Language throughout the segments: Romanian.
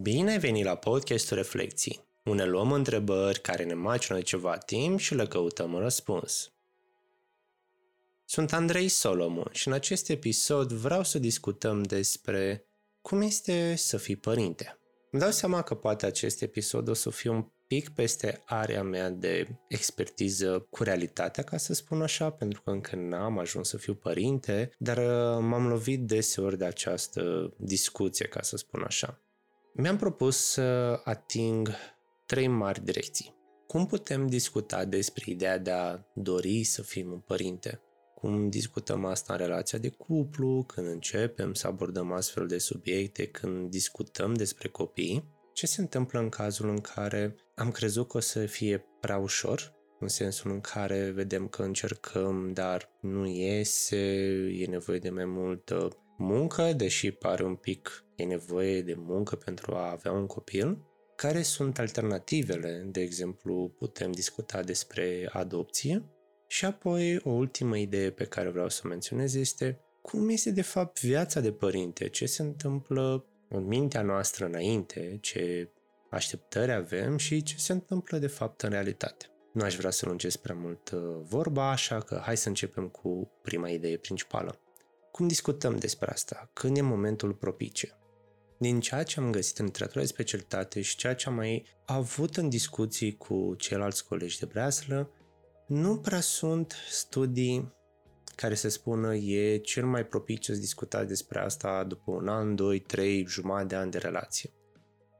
Bine ai venit la podcastul Reflecții, unde luăm întrebări care ne macină de ceva timp și le căutăm un răspuns. Sunt Andrei Solomon și în acest episod vreau să discutăm despre cum este să fii părinte. Îmi dau seama că poate acest episod o să fie un pic peste area mea de expertiză cu realitatea, ca să spun așa, pentru că încă n-am ajuns să fiu părinte, dar uh, m-am lovit deseori de această discuție, ca să spun așa. Mi-am propus să ating trei mari direcții. Cum putem discuta despre ideea de a dori să fim un părinte? Cum discutăm asta în relația de cuplu, când începem să abordăm astfel de subiecte, când discutăm despre copii? Ce se întâmplă în cazul în care am crezut că o să fie prea ușor, în sensul în care vedem că încercăm, dar nu iese, e nevoie de mai multă muncă, deși pare un pic e nevoie de muncă pentru a avea un copil. Care sunt alternativele? De exemplu, putem discuta despre adopție. Și apoi, o ultimă idee pe care vreau să o menționez este cum este de fapt viața de părinte, ce se întâmplă în mintea noastră înainte, ce așteptări avem și ce se întâmplă de fapt în realitate. Nu aș vrea să lungesc prea mult uh, vorba, așa că hai să începem cu prima idee principală. Cum discutăm despre asta? Când e momentul propice? Din ceea ce am găsit în literatura de specialitate și ceea ce am mai avut în discuții cu ceilalți colegi de breaslă, nu prea sunt studii care să spună e cel mai propice să discutați despre asta după un an, doi, trei, jumătate de ani de relație.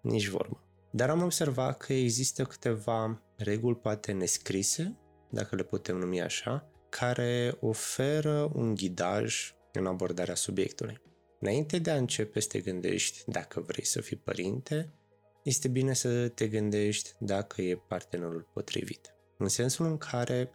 Nici vorbă. Dar am observat că există câteva reguli poate nescrise, dacă le putem numi așa, care oferă un ghidaj în abordarea subiectului. Înainte de a începe să te gândești dacă vrei să fii părinte, este bine să te gândești dacă e partenerul potrivit. În sensul în care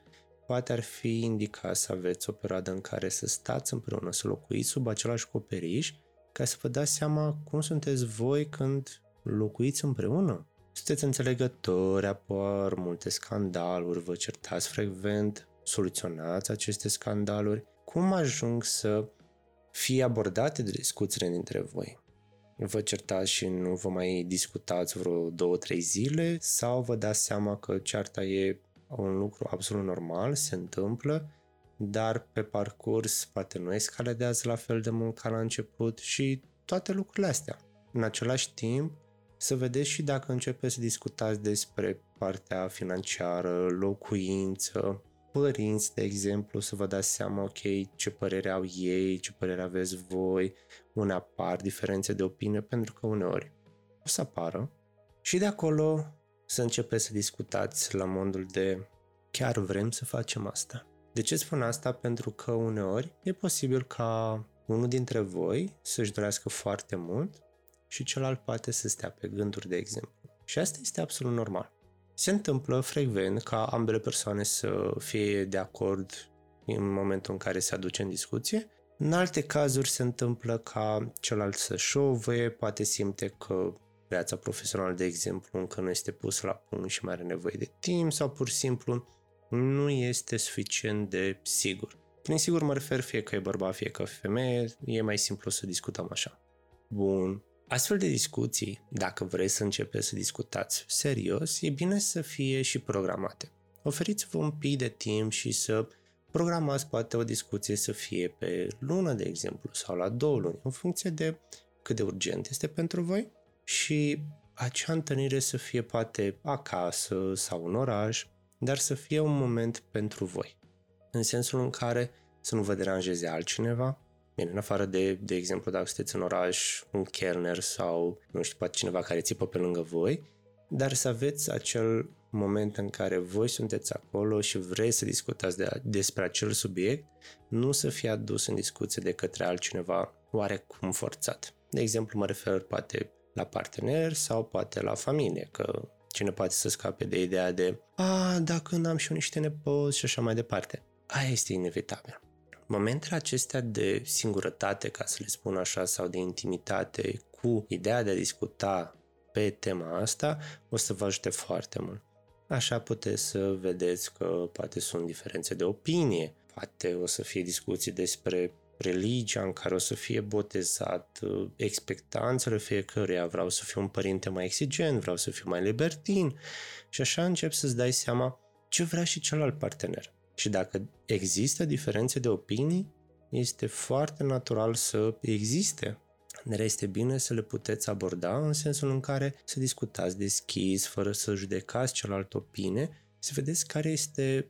poate ar fi indicat să aveți o perioadă în care să stați împreună, să locuiți sub același coperiș, ca să vă dați seama cum sunteți voi când locuiți împreună. Sunteți înțelegători, apar multe scandaluri, vă certați frecvent, soluționați aceste scandaluri, cum ajung să fie abordate de discuțiile dintre voi? Vă certați și nu vă mai discutați vreo două, trei zile sau vă dați seama că cearta e un lucru absolut normal, se întâmplă, dar pe parcurs poate nu escaladează la fel de mult ca la început și toate lucrurile astea. În același timp, să vedeți și dacă începeți să discutați despre partea financiară, locuință, părinți, de exemplu, să vă dați seama, ok, ce părere au ei, ce părere aveți voi, unde apar diferențe de opinie, pentru că uneori o să apară. Și de acolo să începeți să discutați la modul de chiar vrem să facem asta. De ce spun asta? Pentru că uneori e posibil ca unul dintre voi să-și dorească foarte mult și celălalt poate să stea pe gânduri, de exemplu. Și asta este absolut normal. Se întâmplă frecvent ca ambele persoane să fie de acord în momentul în care se aduce în discuție. În alte cazuri se întâmplă ca celălalt să șovăie, poate simte că viața profesională, de exemplu, încă nu este pusă la punct și mai are nevoie de timp sau pur și simplu nu este suficient de sigur. Prin sigur mă refer fie că e bărbat, fie că e femeie, e mai simplu să discutăm așa. Bun. Astfel de discuții, dacă vreți să începeți să discutați serios, e bine să fie și programate. Oferiți-vă un pic de timp și să programați poate o discuție să fie pe lună, de exemplu, sau la două luni, în funcție de cât de urgent este pentru voi și acea întâlnire să fie poate acasă sau în oraș, dar să fie un moment pentru voi. În sensul în care să nu vă deranjeze altcineva, Bine, în afară de, de exemplu, dacă sunteți în oraș, un kelner sau, nu știu, poate cineva care țipă pe lângă voi, dar să aveți acel moment în care voi sunteți acolo și vreți să discutați de, despre acel subiect, nu să fie adus în discuție de către altcineva oarecum forțat. De exemplu, mă refer poate la partener sau poate la familie, că cine poate să scape de ideea de a, dacă n-am și eu niște nepoți și așa mai departe. Aia este inevitabil. Momentele acestea de singurătate, ca să le spun așa, sau de intimitate cu ideea de a discuta pe tema asta, o să vă ajute foarte mult. Așa puteți să vedeți că poate sunt diferențe de opinie, poate o să fie discuții despre religia în care o să fie botezat, uh, expectanțele fiecăruia, vreau să fiu un părinte mai exigent, vreau să fiu mai libertin și așa încep să-ți dai seama ce vrea și celălalt partener. Și dacă există diferențe de opinii, este foarte natural să existe. Dar este bine să le puteți aborda în sensul în care să discutați deschis, fără să judecați celălalt opinie, să vedeți care este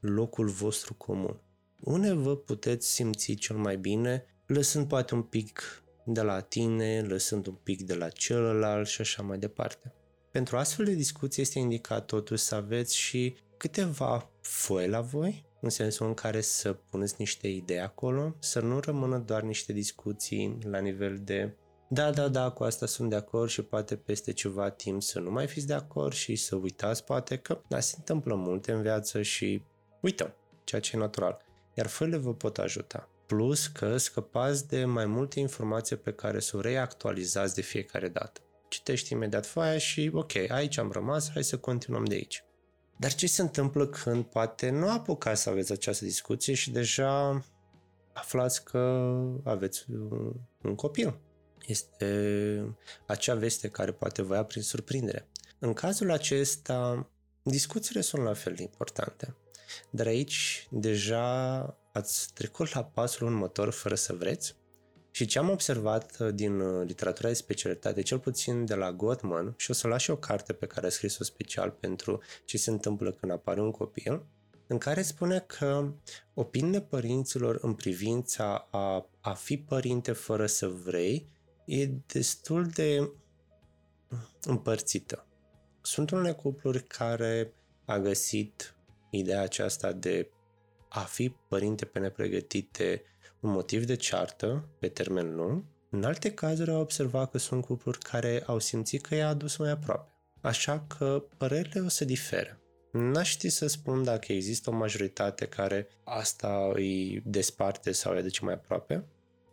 locul vostru comun. Unde vă puteți simți cel mai bine, lăsând poate un pic de la tine, lăsând un pic de la celălalt și așa mai departe. Pentru astfel de discuții este indicat totuși să aveți și câteva foi la voi, în sensul în care să puneți niște idei acolo, să nu rămână doar niște discuții la nivel de da, da, da, cu asta sunt de acord și poate peste ceva timp să nu mai fiți de acord și să uitați poate că da, se întâmplă multe în viață și uităm, ceea ce e natural. Iar făile vă pot ajuta. Plus că scăpați de mai multe informații pe care să o reactualizați de fiecare dată. Citești imediat foaia și ok, aici am rămas, hai să continuăm de aici. Dar ce se întâmplă când poate nu apucați să aveți această discuție și deja aflați că aveți un copil? Este acea veste care poate vă ia prin surprindere. În cazul acesta, discuțiile sunt la fel de importante. Dar aici deja ați trecut la pasul următor fără să vreți și ce am observat uh, din uh, literatura de specialitate, cel puțin de la Gottman, și o să las și o carte pe care a scris-o special pentru ce se întâmplă când apare un copil, în care spune că opiniile părinților în privința a, a fi părinte fără să vrei e destul de împărțită. Sunt unele cupluri care a găsit ideea aceasta de a fi părinte pe nepregătite un motiv de ceartă pe termen lung, în alte cazuri au observat că sunt cupluri care au simțit că i-a adus mai aproape. Așa că părerile o să difere. N-aș ști să spun dacă există o majoritate care asta îi desparte sau îi aduce mai aproape,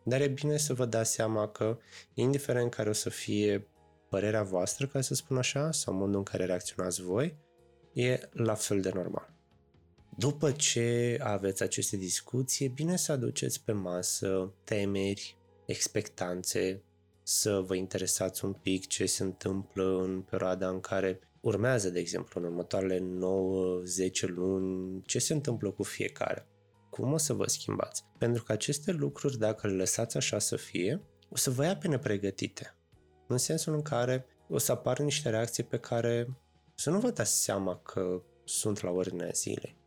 dar e bine să vă dați seama că, indiferent care o să fie părerea voastră, ca să spun așa, sau modul în care reacționați voi, e la fel de normal. După ce aveți aceste discuții, e bine să aduceți pe masă temeri, expectanțe, să vă interesați un pic ce se întâmplă în perioada în care urmează, de exemplu, în următoarele 9-10 luni, ce se întâmplă cu fiecare. Cum o să vă schimbați? Pentru că aceste lucruri, dacă le lăsați așa să fie, o să vă ia pe nepregătite. În sensul în care o să apară niște reacții pe care să nu vă dați seama că sunt la ordinea zilei.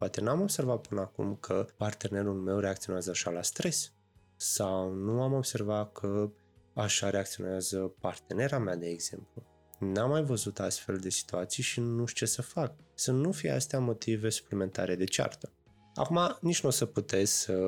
Poate n-am observat până acum că partenerul meu reacționează așa la stres sau nu am observat că așa reacționează partenera mea, de exemplu. N-am mai văzut astfel de situații și nu știu ce să fac. Să nu fie astea motive suplimentare de ceartă. Acum, nici nu o să puteți să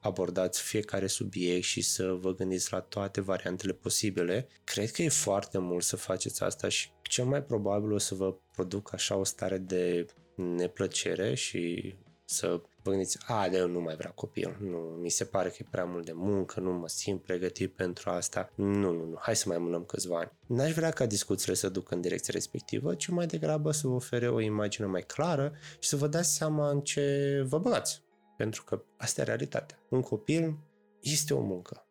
abordați fiecare subiect și să vă gândiți la toate variantele posibile. Cred că e foarte mult să faceți asta și cel mai probabil o să vă produc așa o stare de neplăcere și să vă gândiți, a, de eu nu mai vreau copil, nu, mi se pare că e prea mult de muncă, nu mă simt pregătit pentru asta, nu, nu, nu, hai să mai mânăm câțiva ani. N-aș vrea ca discuțiile să ducă în direcția respectivă, ci mai degrabă să vă ofere o imagine mai clară și să vă dați seama în ce vă băgați. Pentru că asta e realitatea. Un copil este o muncă.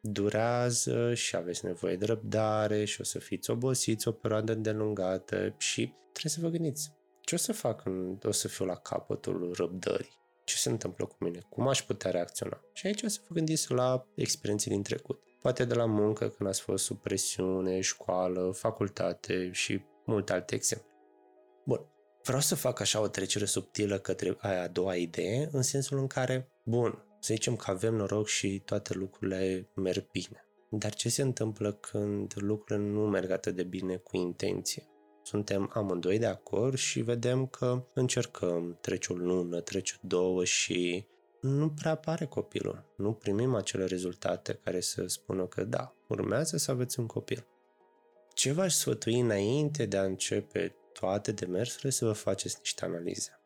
Durează și aveți nevoie de răbdare și o să fiți obosiți o perioadă îndelungată și trebuie să vă gândiți ce o să fac când o să fiu la capătul răbdării? Ce se întâmplă cu mine? Cum aș putea reacționa? Și aici o să vă gândiți la experiențe din trecut. Poate de la muncă, când ați fost sub presiune, școală, facultate și multe alte exemple. Bun. Vreau să fac așa o trecere subtilă către aia a doua idee, în sensul în care, bun, să zicem că avem noroc și toate lucrurile merg bine. Dar ce se întâmplă când lucrurile nu merg atât de bine cu intenție? Suntem amândoi de acord și vedem că încercăm, trece o lună, trece două și nu prea apare copilul. Nu primim acele rezultate care să spună că da, urmează să aveți un copil. Ce v-aș sfătui înainte de a începe toate demersurile să vă faceți niște analize.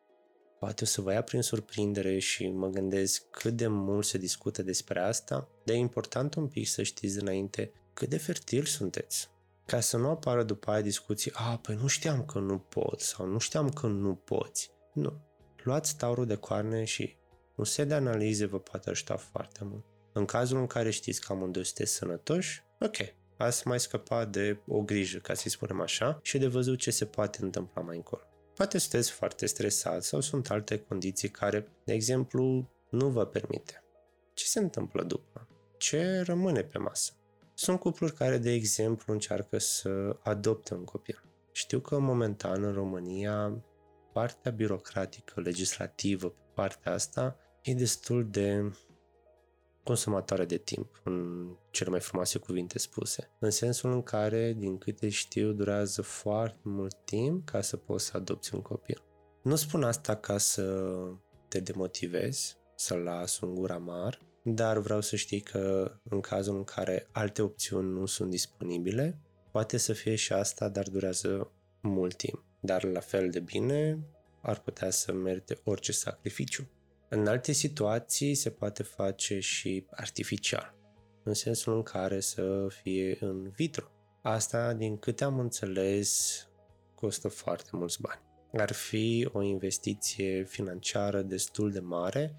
Poate o să vă ia prin surprindere și mă gândesc cât de mult se discută despre asta, dar e important un pic să știți înainte cât de fertil sunteți ca să nu apară după aia discuții, a, păi nu știam că nu pot sau nu știam că nu poți. Nu. Luați taurul de coarne și Un set de analize vă poate ajuta foarte mult. În cazul în care știți că amândoi sunteți sănătoși, ok, ați mai scăpat de o grijă, ca să-i spunem așa, și de văzut ce se poate întâmpla mai încolo. Poate sunteți foarte stresați sau sunt alte condiții care, de exemplu, nu vă permite. Ce se întâmplă după? Ce rămâne pe masă? Sunt cupluri care, de exemplu, încearcă să adopte un copil. Știu că momentan în România partea birocratică, legislativă, pe partea asta, e destul de consumatoare de timp, în cele mai frumoase cuvinte spuse. În sensul în care, din câte știu, durează foarte mult timp ca să poți să adopți un copil. Nu spun asta ca să te demotivezi, să las un gura mare, dar vreau să știi că în cazul în care alte opțiuni nu sunt disponibile, poate să fie și asta, dar durează mult timp. Dar la fel de bine ar putea să merite orice sacrificiu. În alte situații se poate face și artificial, în sensul în care să fie în vitro. Asta, din câte am înțeles, costă foarte mulți bani. Ar fi o investiție financiară destul de mare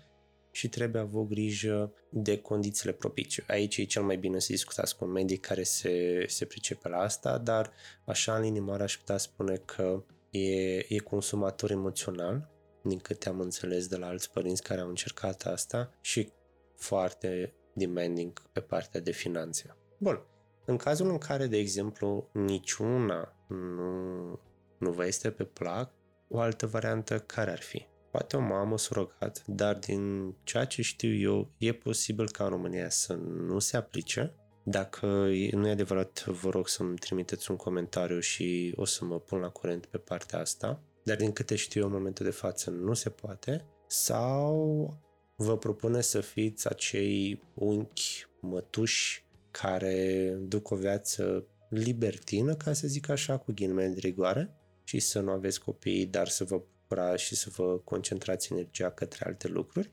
și trebuie avut grijă de condițiile propice. Aici e cel mai bine să discutați cu un medic care se, se pricepe la asta, dar așa în linii mari aș putea spune că e, e consumator emoțional, din câte am înțeles de la alți părinți care au încercat asta și foarte demanding pe partea de finanțe. Bun, în cazul în care, de exemplu, niciuna nu, nu vă este pe plac, o altă variantă care ar fi? Poate o mamă surogat, dar din ceea ce știu eu, e posibil ca în România să nu se aplice. Dacă nu e adevărat, vă rog să-mi trimiteți un comentariu și o să mă pun la curent pe partea asta. Dar din câte știu eu, în momentul de față nu se poate. Sau vă propune să fiți acei unchi mătuși care duc o viață libertină, ca să zic așa, cu ghilimele de rigoare, și să nu aveți copii, dar să vă bucura și să vă concentrați energia către alte lucruri.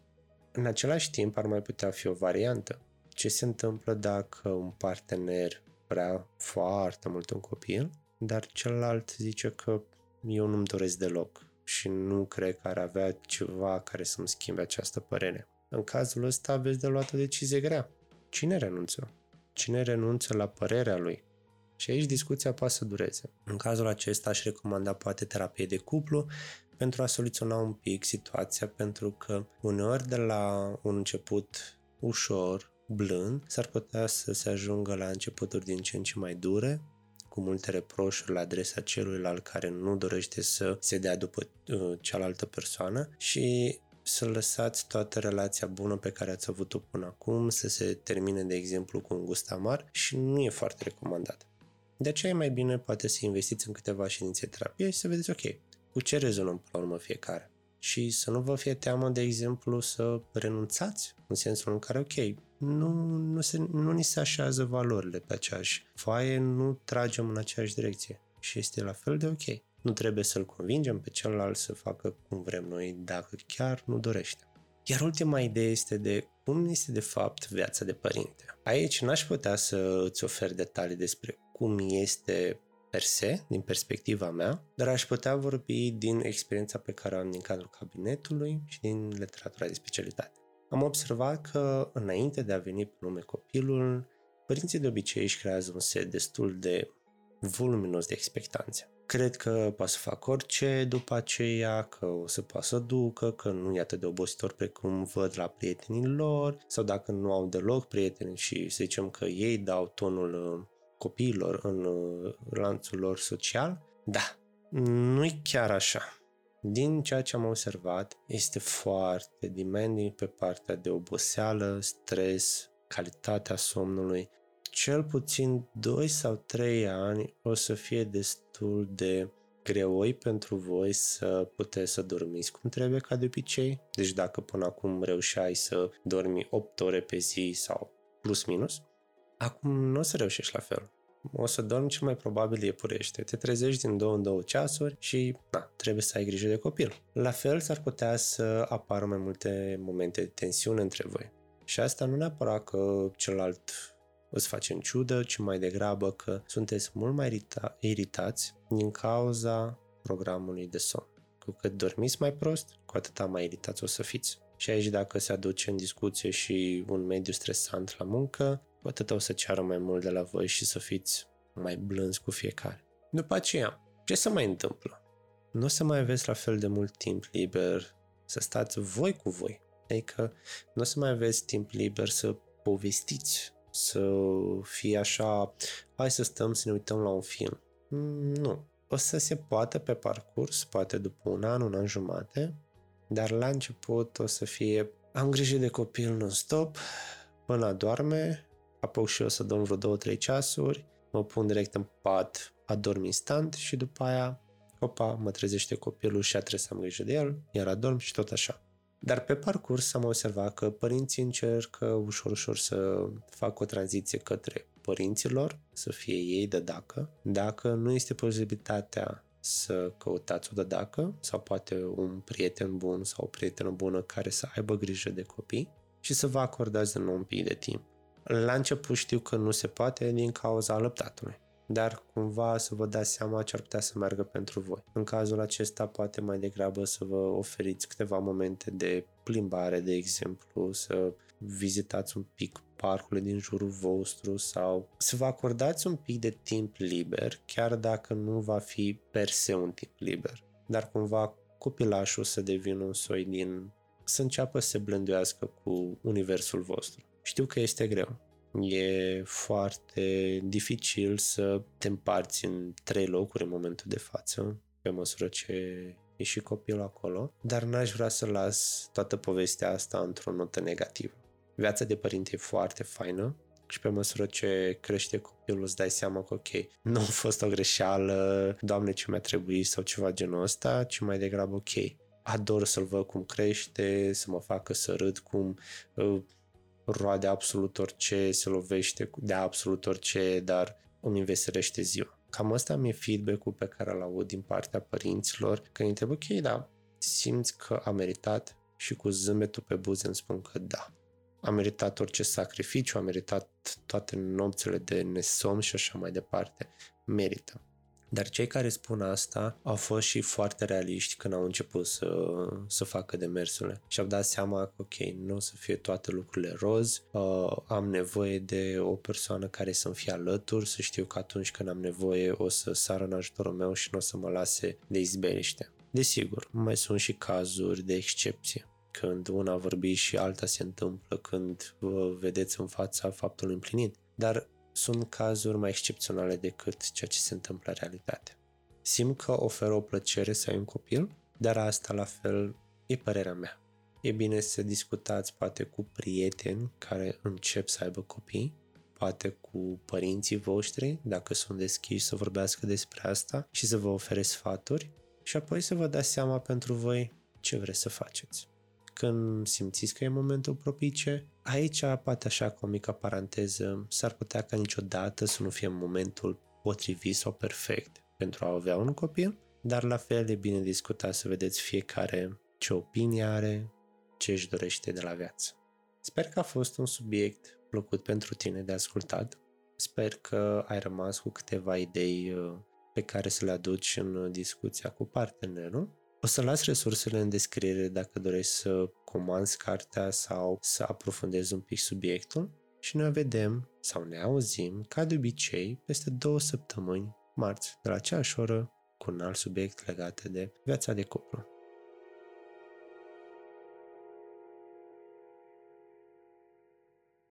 În același timp ar mai putea fi o variantă. Ce se întâmplă dacă un partener vrea foarte mult un copil, dar celălalt zice că eu nu-mi doresc deloc și nu cred că ar avea ceva care să-mi schimbe această părere. În cazul ăsta aveți de luat o decizie grea. Cine renunță? Cine renunță la părerea lui? Și aici discuția poate să dureze. În cazul acesta aș recomanda poate terapie de cuplu pentru a soluționa un pic situația, pentru că uneori de la un început ușor, blând, s-ar putea să se ajungă la începuturi din ce în ce mai dure, cu multe reproșuri la adresa celuilalt care nu dorește să se dea după uh, cealaltă persoană și să lăsați toată relația bună pe care ați avut-o până acum să se termine, de exemplu, cu un gust amar și nu e foarte recomandat. De aceea e mai bine poate să investiți în câteva ședințe terapie și să vedeți, ok, cu ce rezonăm până la urmă fiecare. Și să nu vă fie teamă, de exemplu, să renunțați, în sensul în care, ok, nu, nu, se, nu ni se așează valorile pe aceeași foaie, nu tragem în aceeași direcție. Și este la fel de ok. Nu trebuie să-l convingem pe celălalt să facă cum vrem noi, dacă chiar nu dorește. Iar ultima idee este de cum este de fapt viața de părinte. Aici n-aș putea să îți ofer detalii despre cum este per se, din perspectiva mea, dar aș putea vorbi din experiența pe care o am din cadrul cabinetului și din literatura de specialitate. Am observat că înainte de a veni pe lume copilul, părinții de obicei își creează un set destul de voluminos de expectanțe. Cred că poate să fac orice după aceea, că o să poată să ducă, că nu e atât de obositor precum văd la prietenii lor, sau dacă nu au deloc prieteni și să zicem că ei dau tonul copiilor în uh, lanțul lor social, da, nu-i chiar așa. Din ceea ce am observat, este foarte demanding pe partea de oboseală, stres, calitatea somnului. Cel puțin 2 sau 3 ani o să fie destul de greoi pentru voi să puteți să dormiți cum trebuie ca de obicei. Deci dacă până acum reușeai să dormi 8 ore pe zi sau plus minus, Acum nu o să reușești la fel. O să dormi cel mai probabil iepurește. Te trezești din două în două ceasuri și na, trebuie să ai grijă de copil. La fel s-ar putea să apară mai multe momente de tensiune între voi. Și asta nu neapărat că celălalt îți face în ciudă, ci mai degrabă că sunteți mult mai irita- iritați din cauza programului de somn. Cu cât dormiți mai prost, cu atâta mai iritați o să fiți. Și aici dacă se aduce în discuție și un mediu stresant la muncă, cu atât o să ceară mai mult de la voi și să fiți mai blânzi cu fiecare. După aceea, ce se mai întâmplă? Nu o să mai aveți la fel de mult timp liber să stați voi cu voi. Adică nu o să mai aveți timp liber să povestiți, să fie așa, hai să stăm să ne uităm la un film. Mm, nu. O să se poată pe parcurs, poate după un an, un an jumate, dar la început o să fie am grijă de copil non-stop până adorme, apoi și eu să dorm vreo două, trei ceasuri, mă pun direct în pat, adorm instant și după aia, opa, mă trezește copilul și trebuie să am grijă de el, iar adorm și tot așa. Dar pe parcurs am observat că părinții încercă ușor, ușor să facă o tranziție către părinților, să fie ei de dacă. Dacă nu este posibilitatea să căutați o dădacă sau poate un prieten bun sau o prietenă bună care să aibă grijă de copii și să vă acordați de nou un pic de timp. La început știu că nu se poate din cauza alăptatului, dar cumva să vă dați seama ce ar putea să meargă pentru voi. În cazul acesta poate mai degrabă să vă oferiți câteva momente de plimbare, de exemplu, să vizitați un pic parcurile din jurul vostru sau să vă acordați un pic de timp liber, chiar dacă nu va fi per se un timp liber. Dar cumva copilașul să devină un soi din... să înceapă să se blânduiască cu universul vostru. Știu că este greu. E foarte dificil să te împarți în trei locuri în momentul de față, pe măsură ce e și copilul acolo, dar n-aș vrea să las toată povestea asta într-o notă negativă. Viața de părinte e foarte faină și pe măsură ce crește copilul îți dai seama că ok, nu a fost o greșeală, doamne ce mi-a trebuit sau ceva genul ăsta, ci mai degrabă ok, ador să-l văd cum crește, să mă facă să râd, cum uh, roade absolut orice, se lovește de absolut orice, dar îmi înveserește ziua. Cam asta mi-e feedback-ul pe care îl aud din partea părinților, că îi întreb, ok, da, simți că a meritat și cu zâmbetul pe buze îmi spun că da. A meritat orice sacrificiu, a meritat toate nopțile de nesom și așa mai departe. Merită. Dar cei care spun asta au fost și foarte realiști când au început să, să facă demersurile și au dat seama că, ok, nu o să fie toate lucrurile roz, uh, am nevoie de o persoană care să-mi fie alături, să știu că atunci când am nevoie o să sară în ajutorul meu și nu o să mă lase de izbeliște. Desigur, mai sunt și cazuri de excepție când una vorbi și alta se întâmplă când vă vedeți în fața faptului împlinit. Dar sunt cazuri mai excepționale decât ceea ce se întâmplă în realitate. Simt că oferă o plăcere să ai un copil, dar asta la fel e părerea mea. E bine să discutați poate cu prieteni care încep să aibă copii, poate cu părinții voștri, dacă sunt deschiși să vorbească despre asta și să vă ofere sfaturi și apoi să vă dați seama pentru voi ce vreți să faceți când simțiți că e momentul propice. Aici, poate așa cu o mică paranteză, s-ar putea ca niciodată să nu fie momentul potrivit sau perfect pentru a avea un copil, dar la fel e bine discutat să vedeți fiecare ce opinie are, ce își dorește de la viață. Sper că a fost un subiect plăcut pentru tine de ascultat. Sper că ai rămas cu câteva idei uh, pe care să le aduci în discuția cu partenerul o să las resursele în descriere dacă dorești să comanzi cartea sau să aprofundezi un pic subiectul și ne vedem sau ne auzim, ca de obicei, peste două săptămâni, marți, de la aceeași oră, cu un alt subiect legat de viața de cuplu.